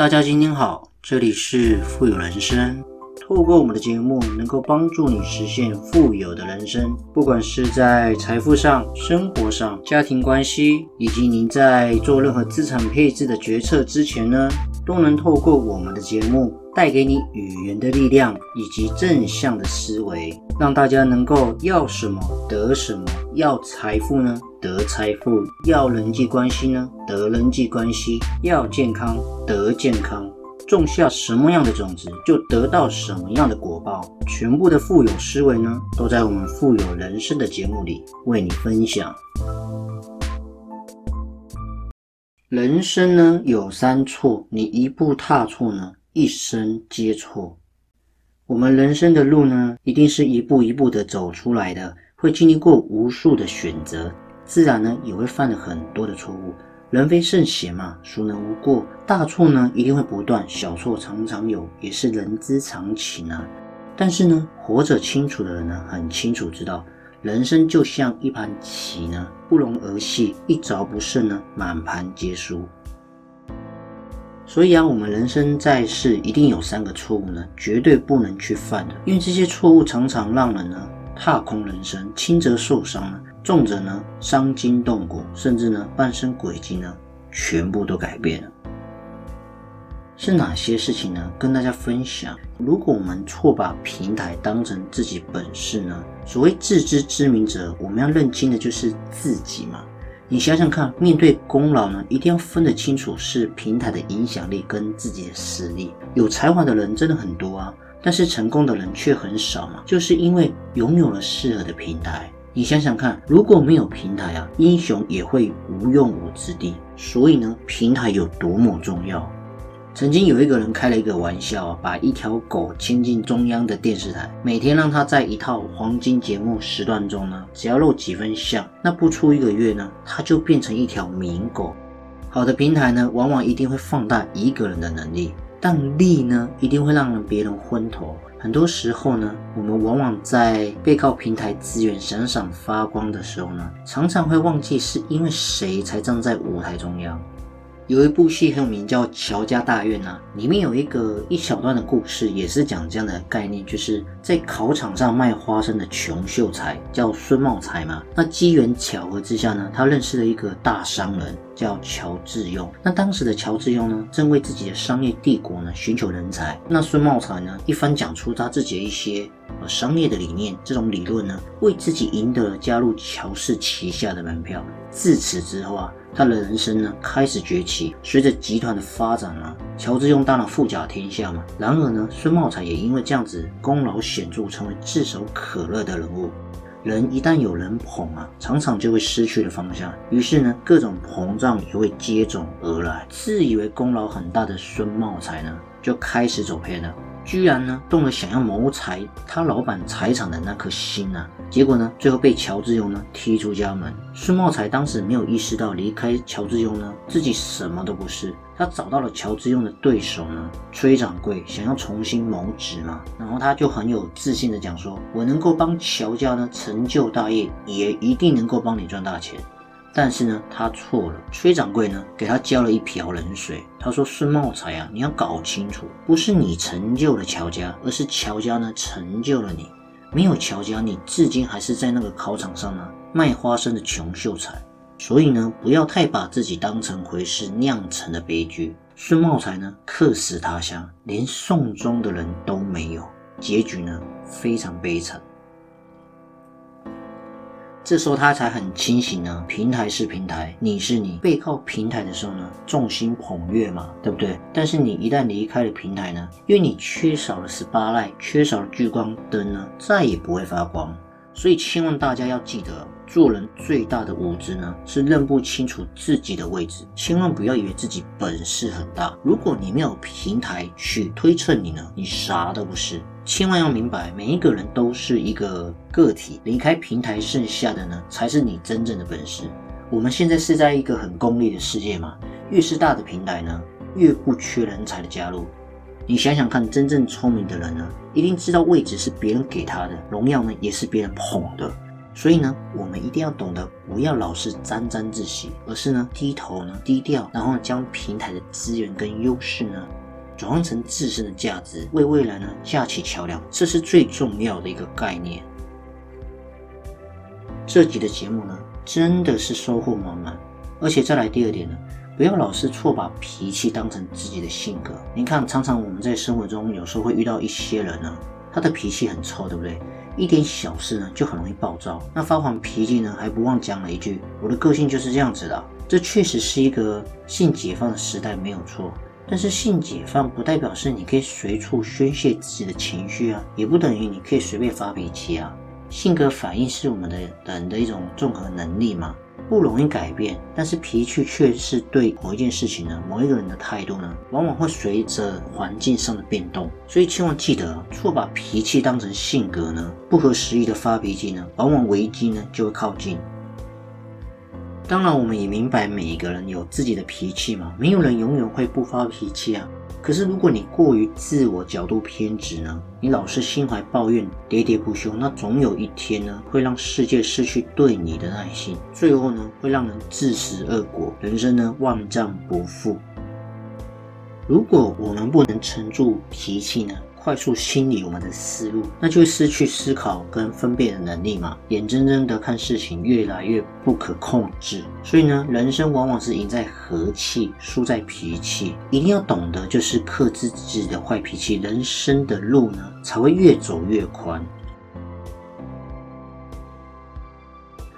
大家今天好，这里是富有人生。透过我们的节目，能够帮助你实现富有的人生。不管是在财富上、生活上、家庭关系，以及您在做任何资产配置的决策之前呢，都能透过我们的节目，带给你语言的力量以及正向的思维，让大家能够要什么得什么。要财富呢，得财富；要人际关系呢，得人际关系；要健康，得健康。种下什么样的种子，就得到什么样的果报。全部的富有思维呢，都在我们富有人生的节目里为你分享。人生呢有三错，你一步踏错呢，一生皆错。我们人生的路呢，一定是一步一步的走出来的，会经历过无数的选择，自然呢也会犯了很多的错误。人非圣贤嘛，孰能无过？大错呢一定会不断，小错常常有，也是人之常情啊。但是呢，活着清楚的人呢，很清楚知道，人生就像一盘棋呢，不容儿戏，一着不慎呢，满盘皆输。所以啊，我们人生在世，一定有三个错误呢，绝对不能去犯的，因为这些错误常常让人呢，踏空人生，轻则受伤呢。重者呢，伤筋动骨，甚至呢，半生轨迹呢，全部都改变了。是哪些事情呢？跟大家分享。如果我们错把平台当成自己本事呢？所谓自知之明者，我们要认清的就是自己嘛。你想想看，面对功劳呢，一定要分得清楚是平台的影响力跟自己的实力。有才华的人真的很多啊，但是成功的人却很少嘛，就是因为拥有了适合的平台。你想想看，如果没有平台啊，英雄也会无用武之地。所以呢，平台有多么重要？曾经有一个人开了一个玩笑啊，把一条狗牵进中央的电视台，每天让它在一套黄金节目时段中呢，只要露几分相，那不出一个月呢，它就变成一条名狗。好的平台呢，往往一定会放大一个人的能力，但利呢，一定会让人别人昏头。很多时候呢，我们往往在被告平台资源闪闪发光的时候呢，常常会忘记是因为谁才站在舞台中央。有一部戏很有名，叫《乔家大院》呐，里面有一个一小段的故事，也是讲这样的概念，就是在考场上卖花生的穷秀才叫孙茂才嘛。那机缘巧合之下呢，他认识了一个大商人，叫乔致庸。那当时的乔致庸呢，正为自己的商业帝国呢寻求人才。那孙茂才呢，一番讲出他自己的一些商业的理念，这种理论呢，为自己赢得了加入乔氏旗下的门票。自此之后啊。他的人生呢开始崛起，随着集团的发展呢，乔治用当然富甲天下嘛。然而呢，孙茂才也因为这样子功劳显著，成为炙手可热的人物。人一旦有人捧啊，常常就会失去了方向。于是呢，各种膨胀也会接踵而来。自以为功劳很大的孙茂才呢，就开始走偏了。居然呢动了想要谋财他老板财产的那颗心呐，结果呢最后被乔志庸呢踢出家门。孙茂才当时没有意识到离开乔志庸呢自己什么都不是，他找到了乔志庸的对手呢崔掌柜，想要重新谋职嘛，然后他就很有自信的讲说，我能够帮乔家呢成就大业，也一定能够帮你赚大钱。但是呢，他错了。崔掌柜呢，给他浇了一瓢冷水。他说：“孙茂才啊，你要搞清楚，不是你成就了乔家，而是乔家呢成就了你。没有乔家，你至今还是在那个考场上呢卖花生的穷秀才。所以呢，不要太把自己当成回事，酿成的悲剧。孙茂才呢，客死他乡，连送终的人都没有，结局呢，非常悲惨。”这时候他才很清醒呢。平台是平台，你是你。背靠平台的时候呢，众星捧月嘛，对不对？但是你一旦离开了平台呢，因为你缺少了 spotlight，缺少了聚光灯呢，再也不会发光。所以千万大家要记得，做人最大的无知呢，是认不清楚自己的位置。千万不要以为自己本事很大，如果你没有平台去推测你呢，你啥都不是。千万要明白，每一个人都是一个个体，离开平台，剩下的呢才是你真正的本事。我们现在是在一个很功利的世界嘛，越是大的平台呢，越不缺人才的加入。你想想看，真正聪明的人呢，一定知道位置是别人给他的，荣耀呢也是别人捧的。所以呢，我们一定要懂得不要老是沾沾自喜，而是呢低头呢低调，然后将平台的资源跟优势呢转换成自身的价值，为未来呢架起桥梁，这是最重要的一个概念。这集的节目呢，真的是收获满满。而且再来第二点呢，不要老是错把脾气当成自己的性格。您看，常常我们在生活中有时候会遇到一些人呢，他的脾气很臭，对不对？一点小事呢就很容易暴躁。那发完脾气呢，还不忘讲了一句：“我的个性就是这样子的。”这确实是一个性解放的时代，没有错。但是性解放不代表是你可以随处宣泄自己的情绪啊，也不等于你可以随便发脾气啊。性格反应是我们的人的一种综合能力嘛。不容易改变，但是脾气却是对某一件事情呢，某一个人的态度呢，往往会随着环境上的变动。所以千万记得，错把脾气当成性格呢，不合时宜的发脾气呢，往往危机呢就会靠近。当然，我们也明白每一个人有自己的脾气嘛，没有人永远会不发脾气啊。可是，如果你过于自我角度偏执呢？你老是心怀抱怨、喋喋不休，那总有一天呢，会让世界失去对你的耐心，最后呢，会让人自食恶果，人生呢，万丈不复。如果我们不能沉住脾气呢？快速清理我们的思路，那就会失去思考跟分辨的能力嘛，眼睁睁的看事情越来越不可控制。所以呢，人生往往是赢在和气，输在脾气。一定要懂得就是克制自己的坏脾气，人生的路呢才会越走越宽。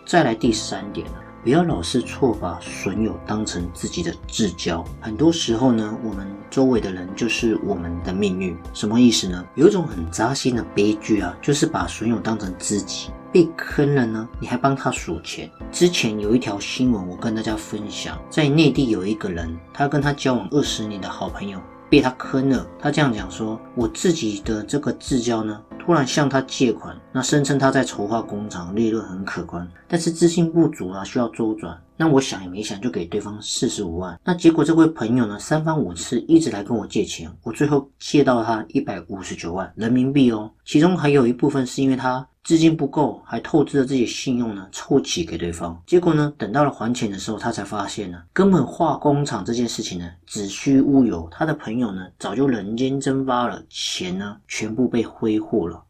再来第三点。不要老是错把损友当成自己的至交。很多时候呢，我们周围的人就是我们的命运。什么意思呢？有一种很扎心的悲剧啊，就是把损友当成自己，被坑了呢，你还帮他数钱。之前有一条新闻，我跟大家分享，在内地有一个人，他跟他交往二十年的好朋友被他坑了。他这样讲说：“我自己的这个至交呢。”突然向他借款，那声称他在筹划工厂，利润很可观，但是资金不足啊，需要周转。那我想也没想，就给对方四十五万。那结果这位朋友呢，三番五次一直来跟我借钱，我最后借到他一百五十九万人民币哦，其中还有一部分是因为他。资金不够，还透支了自己信用呢，凑齐给对方。结果呢，等到了还钱的时候，他才发现呢，根本化工厂这件事情呢，子虚乌有。他的朋友呢，早就人间蒸发了，钱呢，全部被挥霍了。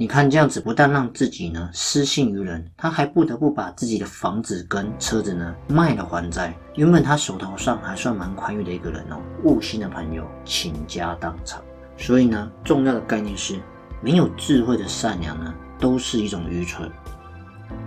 你看这样子，不但让自己呢失信于人，他还不得不把自己的房子跟车子呢卖了还债。原本他手头上还算蛮宽裕的一个人哦，悟性的朋友倾家荡产。所以呢，重要的概念是。没有智慧的善良呢，都是一种愚蠢。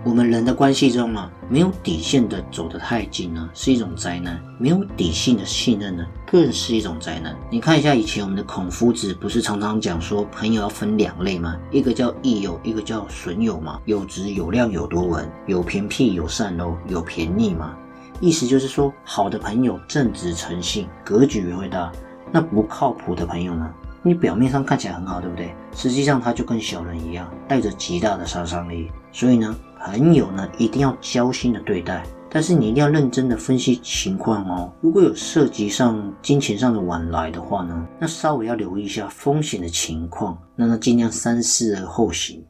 我们人的关系中啊，没有底线的走得太近呢，是一种灾难；没有底线的信任呢，更是一种灾难。你看一下以前我们的孔夫子不是常常讲说，朋友要分两类吗？一个叫益友，一个叫损友嘛。有直有量有多文，有偏僻有善喽，有便宜嘛。意思就是说，好的朋友正直诚信，格局也会大；那不靠谱的朋友呢？你表面上看起来很好，对不对？实际上他就跟小人一样，带着极大的杀伤力。所以呢，朋友呢一定要交心的对待，但是你一定要认真的分析情况哦。如果有涉及上金钱上的往来的话呢，那稍微要留意一下风险的情况，那呢尽量三思而后行。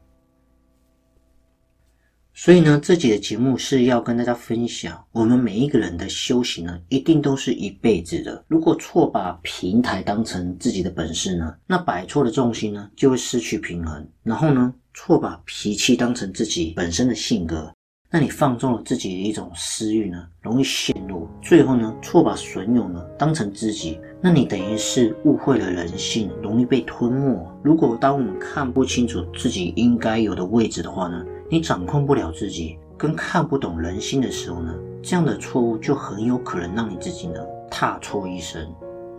所以呢，这集的节目是要跟大家分享，我们每一个人的修行呢，一定都是一辈子的。如果错把平台当成自己的本事呢，那摆错的重心呢，就会失去平衡。然后呢，错把脾气当成自己本身的性格，那你放纵了自己的一种私欲呢，容易陷入。最后呢，错把损友呢当成知己，那你等于是误会了人性，容易被吞没。如果当我们看不清楚自己应该有的位置的话呢？你掌控不了自己，跟看不懂人心的时候呢，这样的错误就很有可能让你自己呢踏错一生，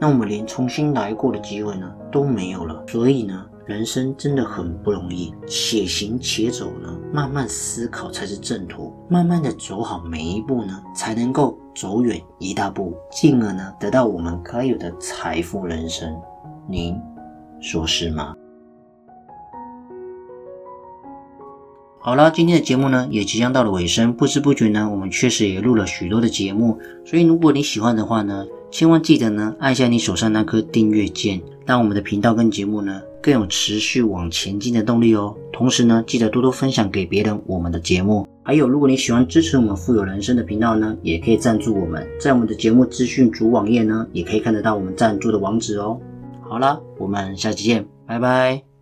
那我们连重新来过的机会呢都没有了。所以呢，人生真的很不容易，且行且走呢，慢慢思考才是正途，慢慢的走好每一步呢，才能够走远一大步，进而呢得到我们该有的财富人生。您说是吗？好了，今天的节目呢也即将到了尾声，不知不觉呢，我们确实也录了许多的节目。所以如果你喜欢的话呢，千万记得呢，按下你手上那颗订阅键，让我们的频道跟节目呢更有持续往前进的动力哦。同时呢，记得多多分享给别人我们的节目。还有，如果你喜欢支持我们富有人生的频道呢，也可以赞助我们，在我们的节目资讯主网页呢，也可以看得到我们赞助的网址哦。好了，我们下期见，拜拜。